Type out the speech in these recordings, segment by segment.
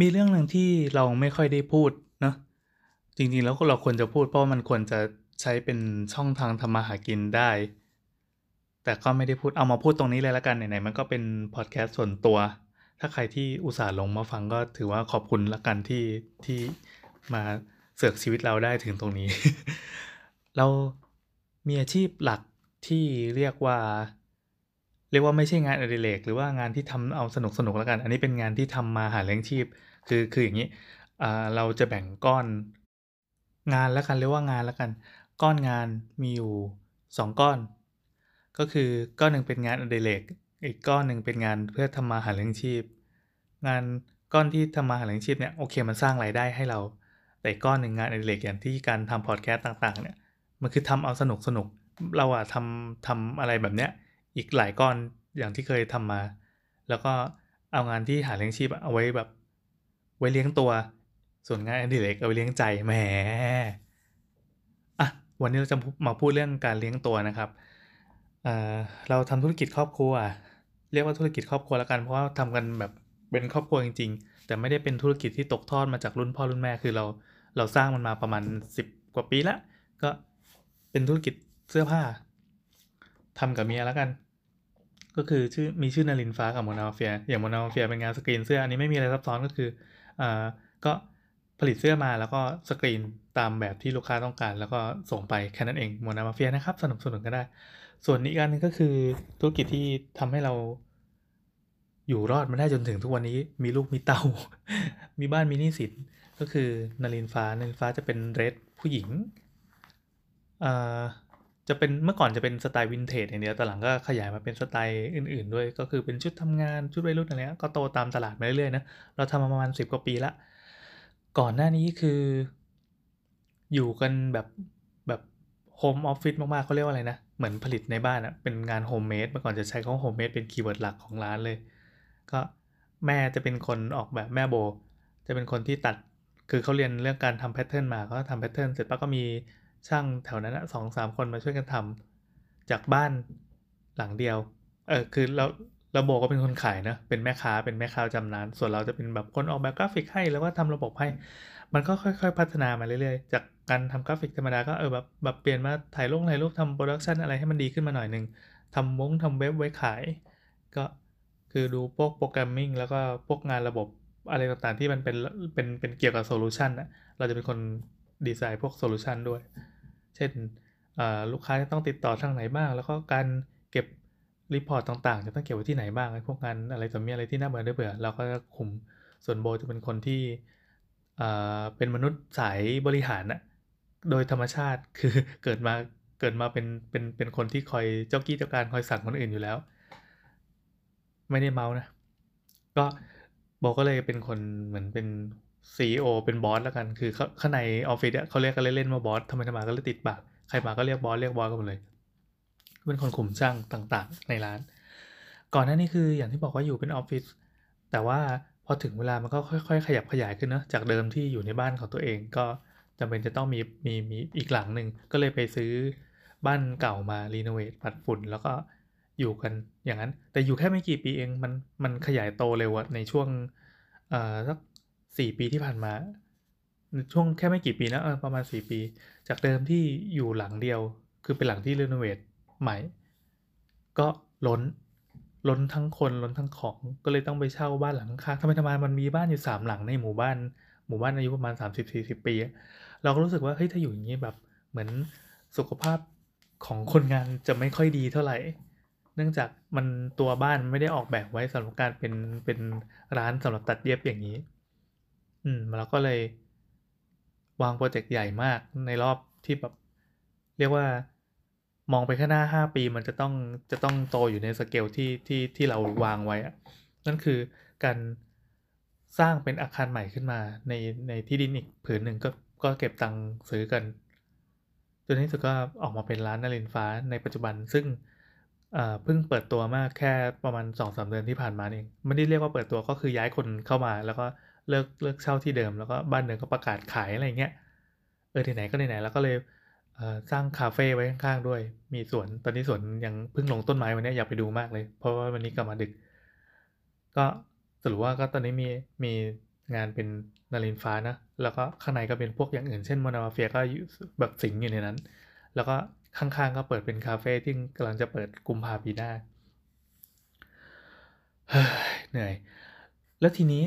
มีเรื่องหนึ่งที่เราไม่ค่อยได้พูดเนาะจริงๆแล้วเราควรจะพูดเพราะมันควรจะใช้เป็นช่องทางทำมาหากินได้ แต่ก็ไม่ได้พูดเอามาพูดตรงนี้เลยละกันไหนๆมันก็เป็นพอดแคสต์ส่วนตัว ถ้าใครที่อุตส่าห์ลงมาฟังก็ถือว่าขอบคุณละกันที่ที่มาเสือกชีวิตเราได้ถึงตรงนี้ เรามีอาชีพหลักที่เรียกว่า เรียกว่าไม่ใช่งานอดิเรกหรือว่างานที่ทำเอาสนุกสนุกแล้วกัน อันนี้เป็นงานที่ทำมาหาเลี้ยงชีพ คือคืออย่างนี้เราจะแบ่งก้อนงานแล้วกันเรียกว่างานแล้วกัน ก้อนงานมีอยู่ 2 ก้อน ก็คือก้อนหนึ่งเป็นงานอดิเรกอีกก้อนหนึ่งเป็นงานเพื่อทำมาหาเลี้ยงชีพ งานก้อนที่ทำมาหาเลี้ยงชีพเนี่ยโอเคมันสร้างรายได้ให้เรา แต่ก้อนหนึ่งงานอดิเรกอย่างที่การทำพอดแคสต์ต่างๆเนี่ยมันคือทำเอาสนุกสนุกเราอะทำทำอะไรแบบเนี้ย อีกหลายก้อนอย่างที่เคยทำมา แล้วก็เอางานที่หาเลี้ยงชีพเอาไว้แบบ ไว้เลี้ยงตัว ส่วนงานอดิเรกเอาไว้เลี้ยงใจแหมอะวันนี้เราจะมาพูดเรื่องการเลี้ยงตัวนะครับเเราทำธุรกิจครอบครัว เรียกว่าธุรกิจครอบครัวแล้วกันเพราะว่าทำกันแบบเป็นครอบครัวจริง ๆ แต่ไม่ได้เป็นธุรกิจที่ตกทอดมาจากรุ่นพ่อรุ่นแม่คือเราเราสร้างมันมาประมาณ 10 กว่าปีละก็เป็นธุรกิจเสื้อผ้า ทำกับเมียแล้วกัน ก็คือชื่อมีชื่อนารินฟ้ากับโมนาเฟีย อย่างโมนาเฟียเป็นงานสกรีนเสื้ออันนี้ไม่มีอะไรซับซ้อนก็คืออ่าก็ผลิตเสื้อมาแล้วก็สกรีนตามแบบที่ลูกค้าต้องการ แล้วก็ส่งไปแค่นั้นเองโมนาเฟียนะครับสนับสนุนก็ได้ ส่วนอีกอันนึงก็คือธุรกิจที่ทำให้เราอยู่รอดมาได้จนถึงทุกวันนี้มีลูกมีเตา มีบ้านมีหนี้สินก็คือนารินฟ้านารินฟ้าจะเป็นเรดผู้หญิง จะเป็นเมื่อก่อนจะเป็นสไตล์วินเทจอย่างเดียวแต่หลังก็ขยายมาเป็นสไตล์อื่น ๆ ด้วย ก็คือเป็นชุดทำงานชุดวัยรุ่นอะไรเงี้ยก็โตตามตลาดมาเรื่อยๆนะเราทำมาประมาณสิบกว่าปีละ ก่อนหน้านี้คือ อยู่กันแบบแบบ home office มากๆเขาเรียกว่าอะไรนะ เหมือนผลิตในบ้านอะเป็นงาน homemade เมื่อก่อนจะใช้คำว่า homemade เป็น keyword หลักของร้านเลย ก็แม่จะเป็นคนออกแบบแม่โบ จะเป็นคนที่ตัดคือเขาเรียนเรื่องการทำ pattern มาก็ทำ pattern เสร็จปั๊บก็มี ช่างแถวนั้นสองสามคนมาช่วยกันทำจากบ้านหลังเดียว เออคือเราเราโบก็เป็นคนขายนะเป็นแม่ค้าเป็นแม่ค้าชำนาญ ส่วนเราจะเป็นแบบคนออกแบบกราฟิกให้แล้วก็ทำระบบให้ มันก็ค่อยๆ พัฒนามาเรื่อยๆ จากการทำกราฟิกธรรมดาก็เออแบบแบบเปลี่ยนมาถ่ายรูปถ่ายรูปทำ production อะไรให้มันดีขึ้นมาหน่อยหนึ่งทำวงทำเว็บไว้ขาย ก็คือดูพวก programming แล้วก็พวกงานระบบอะไรต่างๆที่มันเป็นเป็นเป็นเกี่ยวกับ solution อะเราจะเป็นคนดีไซน์พวก solution ด้วย เช่นลูกค้าจะต้องติดต่อทางไหนบ้าง แล้วก็การเก็บ report ต่างๆ จะต้องเก็บไว้ที่ไหนบ้างพวกงานอะไรต่อมีอะไรที่น่าเบื่อได้เบื่อเราก็จะคุมส่วนโบจะเป็นคนที่เป็นมนุษย์สายบริหารอะโดยธรรมชาติคือเกิดมาเกิดมาเป็นเป็นเป็นคนที่คอยเจ้ากี้เจ้าการคอยสั่งคนอื่นอยู่แล้ว ไม่ได้เมาท์นะ ก็โบก็เลยเป็นคนเหมือนเป็น CEO เป็น boss แล้วกัน คือข้างในออฟฟิศเขาเรียกกันเล่นๆว่า boss ทำไมทำมาก็เลยติดปาก ใครมาก็เรียก boss เรียก boss กันหมดเลย เป็นคนคุมช่างต่างๆ ในร้าน ก่อนหน้านี้คืออย่างที่บอกว่าอยู่เป็นออฟฟิศ แต่ว่าพอถึงเวลามันก็ค่อยๆ ขยับขยายขึ้นนะจากเดิมที่อยู่ในบ้านของตัวเองก็จำเป็นจะต้องมีมีมีอีกหลังหนึ่งก็เลยไปซื้อบ้านเก่ามารีโนเวทปัดฝุ่นแล้วก็อยู่กันอย่างนั้น แต่อยู่แค่ไม่กี่ปีเองมันมันขยายโตเร็วในช่วงเอ่อสัก สี่ปีที่ผ่านมา ช่วงแค่ไม่กี่ปีนะเออประมาณสี่ปี จากเดิมที่อยู่หลังเดียว คือเป็นหลังที่รีโนเวทใหม่ ก็ล้น ล้นทั้งคนล้นทั้งของ ก็เลยต้องไปเช่าบ้านหลังข้างทำไมทำไมมันมีบ้านอยู่สามหลังในหมู่บ้าน หมู่บ้านอายุประมาณ30-40ปี เราก็รู้สึกว่าเฮ้ยถ้าอยู่อย่างนี้แบบเหมือนสุขภาพของคนงานจะไม่ค่อยดีเท่าไหร่ เนื่องจากมันตัวบ้านไม่ได้ออกแบบไว้สำหรับการเป็นเป็นร้านสำหรับตัดเย็บอย่างนี้ อืมเราก็เลยวางโปรเจกต์ใหญ่มากในรอบที่แบบ เรียกว่ามองไปข้างหน้า5ปีมันจะต้องจะต้องโตอยู่ในสเกลที่ที่ที่เราวางไว้อะนั่นคือการสร้างเป็นอาคารใหม่ขึ้นมาในในที่ดินอีกผืนหนึ่งก็ก็เก็บตังค์ซื้อกันจนที่สุดก็ออกมาเป็นร้านนารินฟ้าในปัจจุบัน ซึ่งเพิ่งเปิดตัวมากแค่ประมาณ2อสเดือนที่ผ่านมาเองไม่ได้เรียกว่าเปิดตัวก็คือย้ายคนเข้ามาแล้วก็ เลิกเลิกเช่าที่เดิมแล้วก็บ้านเดิมก็ประกาศขายอะไรเงี้ยเออที่ไหนก็ที่ไหนแล้วก็เลยสร้างคาเฟ่ไว้ข้างๆด้วย มีสวนตอนนี้สวนยังเพิ่งลงต้นไม้วันนี้อยากไปดูมากเลย เพราะว่าวันนี้กลับมาดึก ก็สรุปว่าก็ตอนนี้มีมีงานเป็นนารินฟ้านะ แล้วก็ข้างในก็เป็นพวกอย่างอื่น เช่นโมนามาเฟียก็อยู่แบบสิงอยู่ในนั้น แล้วก็ข้างๆก็เปิดเป็นคาเฟ่ที่กำลังจะเปิดกุมภาปีหน้าเหนื่อย แล้วทีนี้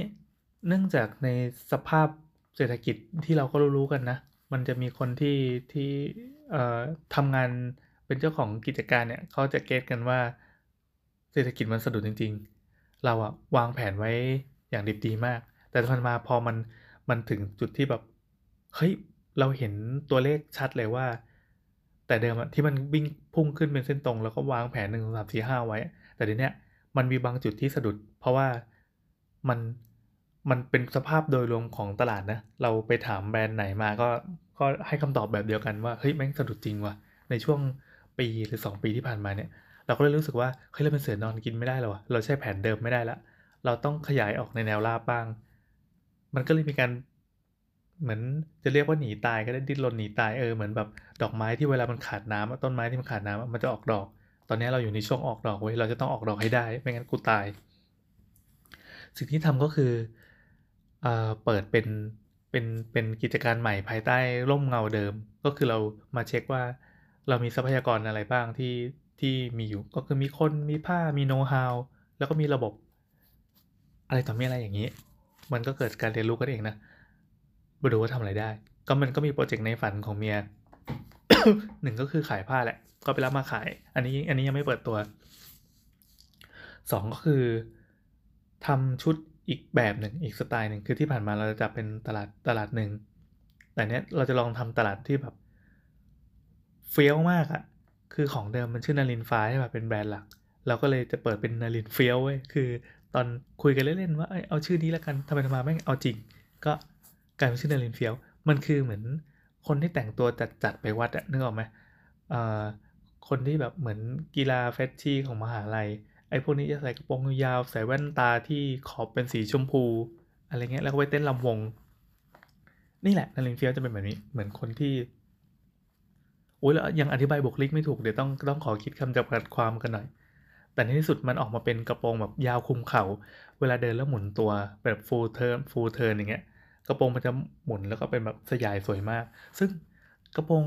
เนื่องจากในสภาพเศรษฐกิจที่เราก็รู้ๆกันนะ มันจะมีคนที่ที่เอ่อทำงานเป็นเจ้าของกิจการเนี่ยเขาจะเก็ตกันว่าเศรษฐกิจมันสะดุดจริง ๆ เราอะวางแผนไว้อย่างดีดีมาก แต่มันมาพอมันมันถึงจุดที่แบบเฮ้ยเราเห็นตัวเลขชัดเลยว่า แต่เดิมอะที่มันวิ่งพุ่งขึ้นเป็นเส้นตรง แล้วก็วางแผนหนึ่งสามสี่ห้าไว้ แต่เดี๋ยวนี้มันมีบางจุดที่สะดุด เพราะว่ามัน มันเป็นสภาพโดยรวมของตลาดนะ เราไปถามแบรนด์ไหนมาก็ก็ให้คำตอบแบบเดียวกันว่าเฮ้ยแม่งสะดุดจริงว่ะในช่วงปีหรือ 2 ปีที่ผ่านมาเนี่ย เราก็เลยรู้สึกว่าเฮ้ยเราเป็นเสือนอนกินไม่ได้แล้ววะเราใช้แผนเดิมไม่ได้ละ เราต้องขยายออกในแนวราบบ้าง มันก็เลยมีการเหมือนจะเรียกว่าหนีตายก็ได้ดิ้นรนหนีตายเออเหมือนแบบดอกไม้ที่เวลามันขาดน้ำต้นไม้ที่มันขาดน้ำมันจะออกดอก ตอนนี้เราอยู่ในช่วงออกดอกเว้ยเราจะต้องออกดอกให้ได้ ไม่งั้นกูตาย สิ่งที่ทำก็คือ เอ่อเปิดเป็นเป็นเป็นกิจการใหม่ภายใต้ร่มเงาเดิม ก็คือเรามาเช็คว่า เรามีทรัพยากรอะไรบ้างที่ที่มีอยู่ก็คือมีคนมีผ้ามีโน้ตฮาวแล้วก็มีระบบ อะไรต่อมีอะไรอย่างนี้ มันก็เกิดการเรียนรู้กันเองนะมาดูว่าทำอะไรได้ ก็มันก็มีโปรเจกต์ในฝันของเมียหนึ่งก็คือขายผ้าแหละ ก็ไปรับมาขาย อันนี้อันนี้ยังไม่เปิดตัวสองก็คือทำชุด อีกแบบหนึ่งอีกสไตล์หนึ่งคือที่ผ่านมาเราจะจับเป็นตลาดตลาดหนึ่งแต่เนี้ยเราจะลองทำตลาดที่แบบเฟี้ยวมากอะคือของเดิมมันชื่อนารินฟ้าใช่ป่ะเป็นแบรนด์หลัก เราก็เลยจะเปิดเป็นนารินเฟี้ยวเว้ยคือตอนคุยกันเล่นๆว่าเอาชื่อนี้แล้วกันทำไมทำมาไม่เอาจริง ก็กลายเป็นชื่อนารินเฟี้ยว มันคือเหมือนคนที่แต่งตัวจัดๆไปวัดอะนึกออกไหมเอ่อคนที่แบบเหมือนกีฬาเฟชชี่ของมหาลัย พวกนี้จะใส่กระโปรงยาวใส่แว่นตาที่ขอบเป็นสีชมพู อะไรเงี้ยแล้วก็ไปเต้นลำวง นี่แหละนารินเฟียวจะเป็นแบบนี้เหมือนคนที่โอ้ยแล้วยังอธิบายบุคลิกไม่ถูกเดี๋ยวต้องต้องขอคิดคำจำกัดความกันหน่อย แต่ในที่สุดมันออกมาเป็นกระโปรงแบบยาวคลุมเข่า เวลาเดินแล้วหมุนตัวแบบ full turn full turn อย่างเงี้ยกระโปรงมันจะหมุนแล้วก็เป็นแบบสยายสวยมาก ซึ่งกระโปรง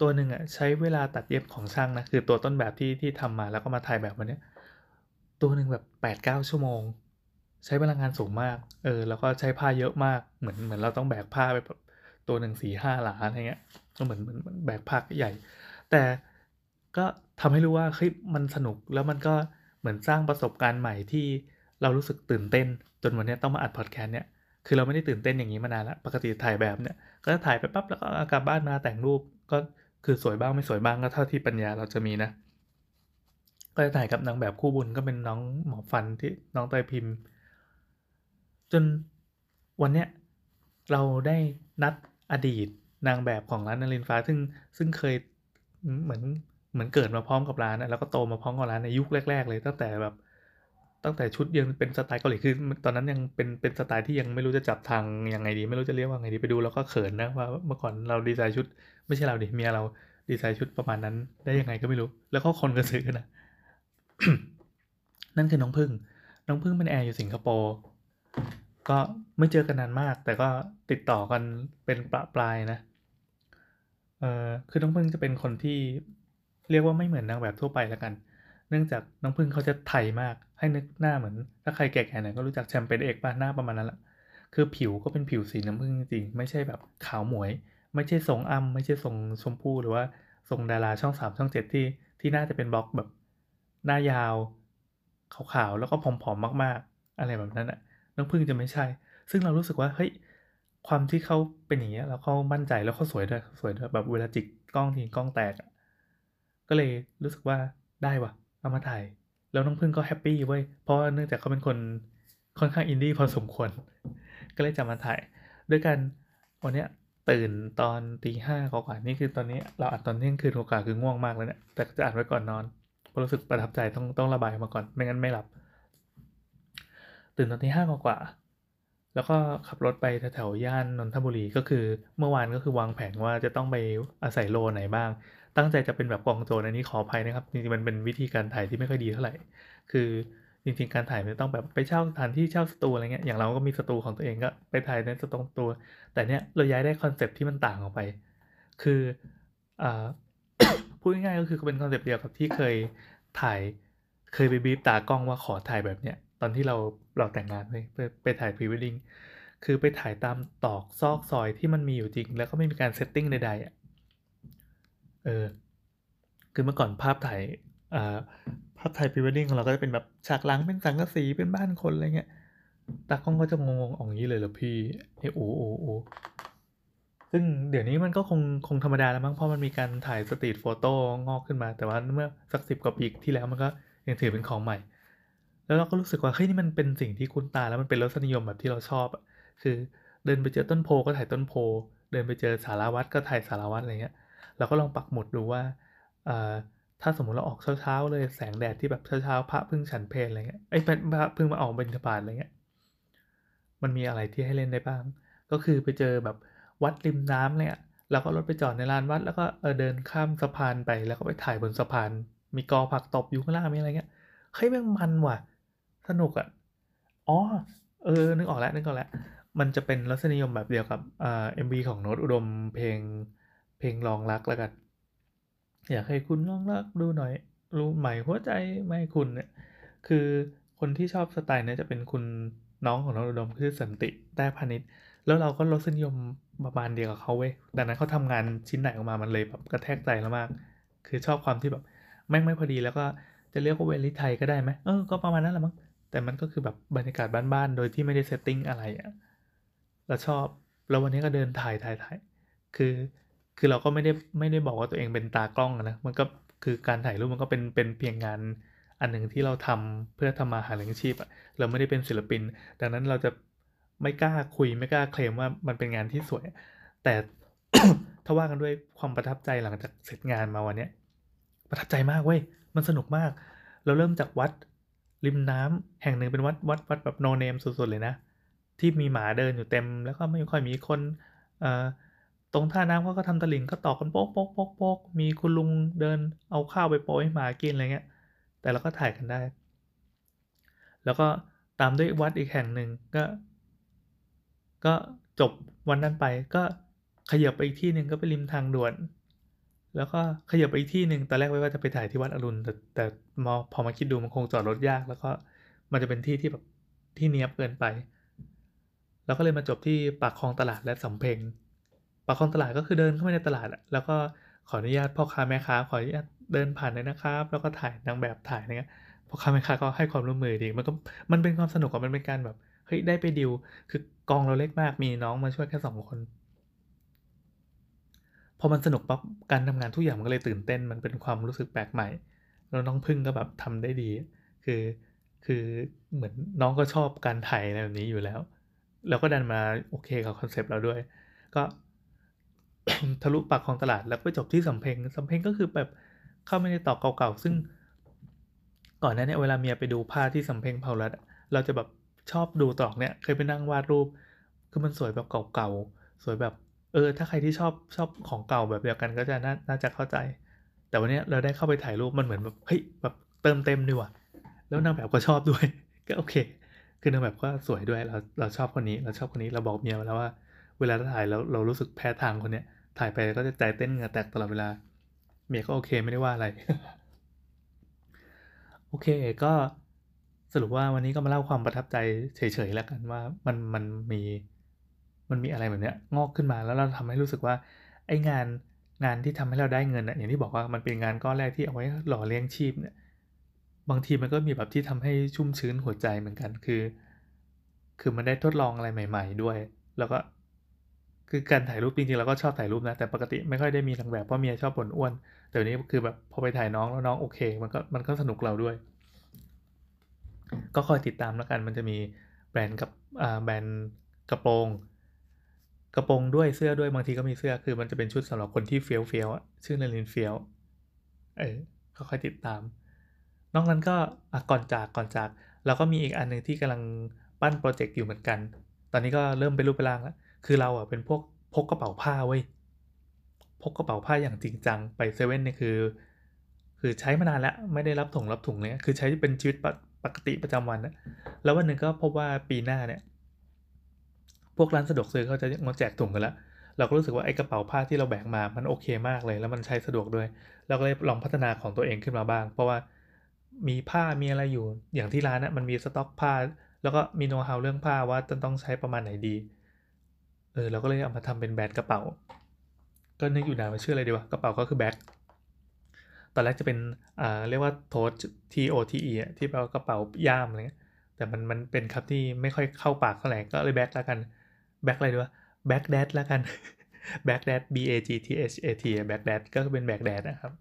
ตัวหนึ่งอะใช้เวลาตัดเย็บของช่างนะคือตัวต้นแบบที่ที่ทำมาแล้วก็มาถ่ายแบบมันเนี้ย ตัวหนึ่งแบบ8ปดเก้าชั่วโมง ใช้พลังงานสูงมาก เออ แล้วก็ใช้ผ้าเยอะมาก เหมือนเหมือนเราต้องแบกผ้าไปแบบตัวหนึ่งสี่ห้าหลาอะไรเงี้ย ก็เหมือนเหมือนแบกผ้าใหญ่ แต่ก็ทำให้รู้ว่าเฮ้ยมันสนุกแล้วมันก็เหมือนสร้างประสบการณ์ใหม่ที่เรารู้สึกตื่นเต้น จนวันนี้ต้องมาอัดพอดแคสต์เนี่ย คือเราไม่ได้ตื่นเต้นอย่างนี้มานานล้วปกติถ่ายแบบเนี่ย ก็จะถ่ายไปปั๊บแล้วก็กลับบ้านมาแต่งรูป ก็คือสวยบ้างไม่สวยบ้างก็เท่าที่ปัญญาเราจะมีนะ ก็จะถ่ายกับนางแบบคู่บุญก็เป็นน้องหมอฟันที่น้องเตยพิมพ์ จนวันเนี้ยเราได้นัดอดีตนางแบบของร้านนารินฟ้า ซึ่งซึ่งเคยเหมือนเหมือนเกิดมาพร้อมกับร้านแล้วก็โตมาพร้อมกับร้านในยุคแรก ๆ เลยตั้งแต่แบบตั้งแต่ชุดยังเป็นสไตล์เกาหลีคือตอนนั้นยังเป็นเป็นสไตล์ที่ยังไม่รู้จะจับทางยังไงดี ไม่รู้จะเรียกว่าไงดีไปดูแล้วก็เขินนะว่าเมื่อก่อนเราดีไซน์ชุด ไม่ใช่เราดิเมียเราดีไซน์ชุดประมาณนั้นได้ยังไงก็ไม่รู้ แล้วก็คนก็ซื้อนะ นั่นคือน้องพึ่ง น้องพึ่งเป็นแอร์อยู่สิงคโปร์ ก็ไม่เจอกันนานมาก แต่ก็ติดต่อกันเป็นประปรายนะ เออคือน้องพึ่งจะเป็นคนที่เรียกว่าไม่เหมือนนางแบบทั่วไปแล้วกัน เนื่องจากน้องพึ่งเขาจะไทยมาก ให้นึกหน้าเหมือน ถ้าใครแก่ๆหน่อยก็รู้จักแชมเปญเอกป่ะหน้าประมาณนั้นแหละ คือผิวก็เป็นผิวสีน้ำผึ้งจริงๆ ไม่ใช่แบบขาวหมวย ไม่ใช่ทรงอ้ำไม่ใช่ทรงชมพูหรือว่าทรงดาราช่องสามช่องเจ็ดที่ที่น่าจะเป็นบล็อกแบบ หน้ายาวขาวๆแล้วก็ผอมๆมากๆ อะไรแบบนั้นอะน้องพึ่งจะไม่ใช่ ซึ่งเรารู้สึกว่าเฮ้ยความที่เขาเป็นอย่างเงี้ยแล้วเขามั่นใจแล้วเขาสวยด้วยสวยด้วยแบบเวลาจิกกล้องทีกล้องแตกก็เลยรู้สึกว่าได้ว่ะเอามาถ่ายแล้วน้องพึ่งก็แฮปปี้เว้ยเพราะเนื่องจากเขาเป็นคนค่อนข้างอินดี้พอสมควร ก็เลยจะมาถ่ายด้วยกันวันเนี้ยตื่นตอนตีห้ากว่านี่คือตอนนี้เราอัดตอนเที่ยงคืนกว่าคือง่วงมากเลยเนี่ยแต่จะอัดไว้ก่อนนอน พราะรู้สึกประทับใจต้องต้องระบายมาก่อน ไม่งั้นไม่หลับ ตื่นตอนที่ห้ากว่า แล้วก็ขับรถไปแถวๆย่านนนทบุรีก็คือเมื่อวานก็คือวางแผนว่าจะต้องไปอาศัยโลไหนบ้าง ตั้งใจจะเป็นแบบกองโจรอันนี้ขออภัยนะครับจริงๆมันเป็นวิธีการถ่ายที่ไม่ค่อยดีเท่าไหร่ คือจริงๆการถ่ายมันต้องแบบไปเช่าสถานที่เช่าสตูอะไรเงี้ยอย่างเราก็มีสตูของตัวเองก็ไปถ่ายในสตูของตัว แต่เนี้ยเราอยากได้ concept ที่มันต่างออกไป คืออ่า พูดง่ายๆก็คือเป็น concept เดียวกับที่เคยถ่ายเคยไปบีฟตากล้องว่าขอถ่ายแบบเนี้ยตอนที่เราเราแต่งงานไปไปไปถ่ายพรีเวดดิ้งคือไปถ่ายตามตรอกซอกซอยที่มันมีอยู่จริง แล้วก็ไม่มีการ setting ใดๆอะเออคือเมื่อก่อนภาพถ่ายอ่าภาพถ่ายพรีเวดดิ้งของเราก็จะเป็นแบบฉากหลังเป็นสังกะสีเป็นบ้านคนอะไรเงี้ยตากล้องก็จะงงๆตรงนี้เลยเหรอพี่เฮ้ยโอ้โอ้โอ ซึ่งเดี๋ยวนี้มันก็คงคงธรรมดาแล้วมั้งเพราะมันมีการถ่าย street photo งอกขึ้นมา แต่ว่าเมื่อสักสิบกว่าปีที่แล้วมันก็ยังถือเป็นของใหม่ แล้วเราก็รู้สึกว่าเฮ้ยนี่มันเป็นสิ่งที่คุ้นตาแล้วมันเป็นรสนิยมแบบที่เราชอบคือเดินไปเจอต้นโพก็ถ่ายต้นโพ เดินไปเจอสารวัตรก็ถ่ายสารวัตรอะไรเงี้ยเราก็ลองปักหมุดดูว่าถ้าสมมติเราออกเช้าๆเลยแสงแดดที่แบบเช้าๆพระเพิ่งฉันเพลอะไรเงี้ยไอ้พระเพิ่งมาออกบิณฑบาตอะไรเงี้ยมันมีอะไรที่ให้เล่นได้บ้าง ก็คือไปเจอแบบ วัดริมน้ำเนี่ยแล้วก็รถไปจอดในลานวัด แล้วก็เออเดินข้ามสะพานไปแล้วก็ไปถ่ายบนสะพาน มีกอผักตบอยู่ข้างล่างมีอะไรเงี้ยเฮ้ยแม่งมันว่ะ สนุกอะ่ะอ๋อเออนึกออกแล้วนึกออกแล้วมันจะเป็นรสนิยมแบบเดียวกับอ่าเอ็มบีของโน้ตอุดมเพลงเพลงลองรักแล้วกันอยากให้คุณลองรักดูหน่อย รู้ไหมหัวใจไม่คุณเนี่ยคือคนที่ชอบสไตล์นี้จะเป็นคุณน้องของน้องอุดมคือสันติแต้พาณิชย์ แล้วเราก็รสนิยมประมาณเดียวกับเขาเว้ยดังนั้นเขาทำงานชิ้นไหนออกมามันเลยแบบกระแทกใจแล้วมาก คือชอบความที่แบบแม่งไม่พอดีแล้วก็จะเรียกว่าเวลิไทยก็ได้ไหมเออก็ประมาณนั้นแหละมั้งแต่มันก็คือแบบบรรยากาศบ้านๆโดยที่ไม่ได้เซตติ้งอะไรอะ่ะเราชอบแล้ววันนี้ก็เดินถ่ายถ่ายถ่ายคือคือเราก็ไม่ได้ไม่ได้บอกว่าตัวเองเป็นตากล้องนะมันก็คือการถ่ายรูปมันก็เป็นเป็นเพียงงานอันหนึ่งที่เราทำเพื่อทำมาหาเลี้ยงชีพอะเราไม่ได้เป็นศิลปิน ดังนั้นเราจะ ไม่กล้าคุยไม่กล้าเคลมว่ามันเป็นงานที่สวย แต่ถ้าว่ากันด้วยความประทับใจหลังจากเสร็จงานมาวันเนี้ยประทับใจมากเว้ยมันสนุกมาก เราเริ่มจากวัดริมน้ำแห่งหนึ่งเป็นวัดวัดวัดแบบโนเนมสุดๆเลยนะ ที่มีหมาเดินอยู่เต็ม แล้วก็ไม่ค่อยมีคนเอ่อตรงท่าน้ำเขาก็ทำตะลิ่งก็ตอกกันโป๊กโป๊กโป๊กโป๊กมีคุณลุงเดินเอาข้าวไปโปรยให้หมากินอะไรเงี้ย แต่เราก็ถ่ายกันได้ แล้วก็ตามด้วยวัดอีกแห่งหนึ่งก็ ก็จบวันนั้นไปก็ขยับไปอีกที่หนึ่งก็ไปริมทางด่วน แล้วก็ขยับไปอีกที่หนึ่งตอนแรกไว้ว่าจะไปถ่ายที่วัดอรุณแต่แต่มอพอมาคิดดูมันคงจอดรถยาก แล้วก็มันจะเป็นที่ที่แบบที่เนี้ยบเกินไป แล้วก็เลยมาจบที่ปากคลองตลาดและสำเพ็งปากคลองตลาดก็คือเดินเข้าไปในตลาดแล้วก็ขออนุญาตพ่อค้าแม่ค้าขออนุญาตเดินผ่านเลยนะครับ แล้วก็ถ่ายนางแบบถ่ายอะไรเงี้ยพ่อค้าแม่ค้าก็ให้ความร่วมมือดีมันก็มันเป็นความสนุกอะมันเป็นการแบบเฮ้ยได้ไปดิวคือ กองเราเล็กมากมีน้องมาช่วยแค่สองคน พอมันสนุกปั๊บการทำงานทุกอย่างมันก็เลยตื่นเต้น มันเป็นความรู้สึกแปลกใหม่ แล้วน้องพึ่งก็แบบทำได้ดี คือคือเหมือนน้องก็ชอบการถ่ายแบบนี้อยู่แล้ว แล้วก็ดันมาโอเคกับ concept เราด้วย ก็ทะลุปากคลองตลาดแล้วไปจบที่สำเพ็งสำเพ็งก็คือแบบเข้าไม่ในตอกเก่าๆ ซึ่งก่อนหน้านี้เวลาเมียไปดูผ้าที่สำเพ็งเผารัดเราจะแบบ ชอบดูตอกเนี่ยเคยไปนั่งวาดรูป คือมันสวยแบบเก่าๆ สวยแบบเออ ถ้าใครที่ชอบชอบของเก่าแบบเดียวกันก็จะน่านาจะเข้าใจ แต่วันนี้เราได้เข้าไปถ่ายรูปมันเหมือนแบบเฮ้ยแบบเติมเต็มดีว่ะแล้วนางแบบก็ชอบด้วย ก็โอเค คือนางแบบก็สวยด้วยเราเราชอบคนนี้เราชอบคนนี้เราบอกเมียแล้วว่า เวลาถ่ายเราเรารู้สึกแพ้ทางคนเนี้ยถ่ายไปก็จะใจเต้นเหงื่อแตกตลอดเวลา เมียก็โอเคไม่ได้ว่าอะไร โอเคก็ สรุปว่าวันนี้ก็มาเล่าความประทับใจเฉยๆแล้วกันว่ามันมันมีมันมีอะไรแบบเนี้ยงอกขึ้นมาแล้วเราทำให้รู้สึกว่าไอ้งานงานที่ทำให้เราได้เงินอะอย่างที่บอกว่ามันเป็นงานก้อนแรกที่เอาไว้หล่อเลี้ยงชีพเนี่ยบางทีมันก็มีแบบที่ทำให้ชุ่มชื้นหัวใจเหมือนกันคือ คือมันได้ทดลองอะไรใหม่ ๆ ด้วย แล้วก็คือการถ่ายรูปจริงๆเราก็ชอบถ่ายรูปนะแต่ปกติไม่ค่อยได้มีนางแบบเพราะเมียชอบบ่นอ้วนแต่วันนี้คือแบบพอไปถ่ายน้องแล้วน้องโอเค มันก็มันก็สนุกเราด้วย ก็คอยติดตามแล้วกัน มันจะมีแบรนด์กับแบรนด์กระโปรง กระโปรงด้วยเสื้อด้วยบางทีก็มีเสื้อคือมันจะเป็นชุดสำหรับคนที่เฟี้ยวเฟี้ยวชื่อนารินเฟี้ยวเออก็ค่อยติดตาม นอกนั้นก็ก่อนจากก่อนจากเราก็มีอีกอันหนึ่งที่กำลังปั้นโปรเจกต์อยู่เหมือนกัน ตอนนี้ก็เริ่มเป็นรูปเป็นร่างแล้วคือเราอะเป็นพวกพกกระเป๋าผ้าเว้ยพกกระเป๋าผ้าอย่างจริงจังไปเซเว่นเนี่ยคือ คือใช้มานานแล้วไม่ได้รับถุงรับถุงเลยคือใช้เป็นชีวิต ปกติประจำวันนะแล้ววันหนึ่งก็พบว่าปีหน้าเนี่ย พวกร้านสะดวกซื้อเขาจะงดแจกถุงกันแล้วเราก็รู้สึกว่าไอ้กระเป๋าผ้าที่เราแบกมา มันโอเคมากเลย แล้วมันใช้สะดวกด้วย เราก็เลยลองพัฒนาของตัวเองขึ้นมาบ้าง เพราะว่ามีผ้ามีอะไรอยู่ อย่างที่ร้านนะมันมีสต็อกผ้า แล้วก็มีโน้ตฮาวเรื่องผ้าว่าจะต้องใช้ประมาณไหนดี เออเราก็เลยเอามาทำเป็นแบรนด์กระเป๋า ก็นึกอยู่นานว่าชื่ออะไรดีวะ กระเป๋าก็คือแบ็ค ตอนแรกจะเป็นอ่าเรียกว่าโทส T O T E อะที่แปลว่ากระเป๋าย่ามอะไรเงี้ยแต่มันมันเป็นคำที่ไม่ค่อยเข้าปากเท่าไหร่ก็เลยแบ็คแล้วกันแบ็คอะไรดีวะแบ็คแดดแล้วกันแบ็คแดด B A G T H A T แบ็คแดดก็คือเป็นแบ็คแดดนะครับ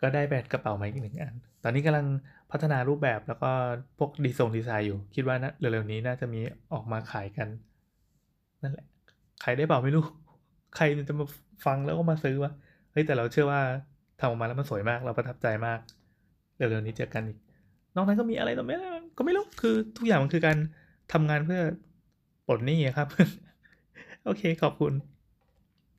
ก็ได้แบรนด์กระเป๋ามาอีกหนึ่งอัน ตอนนี้กำลังพัฒนารูปแบบแล้วก็พวกดีทรงดีไซน์อยู่ คิดว่านะเร็วๆนี้น่าจะมีออกมาขายกัน นั่นแหละ ใครได้เปล่าไม่รู้ ใครจะมาฟังแล้วก็มาซื้อวะ เฮ้ยแต่เราเชื่อว่า ทำออกมาแล้วมันสวยมาก เราประทับใจมาก เร็วๆนี้เจอกันอีก นอกนั้นก็มีอะไรต่อไม่ก็ไม่รู้ คือทุกอย่างมันคือการทำงานเพื่อปลดหนี้ครับ โอเคขอบคุณ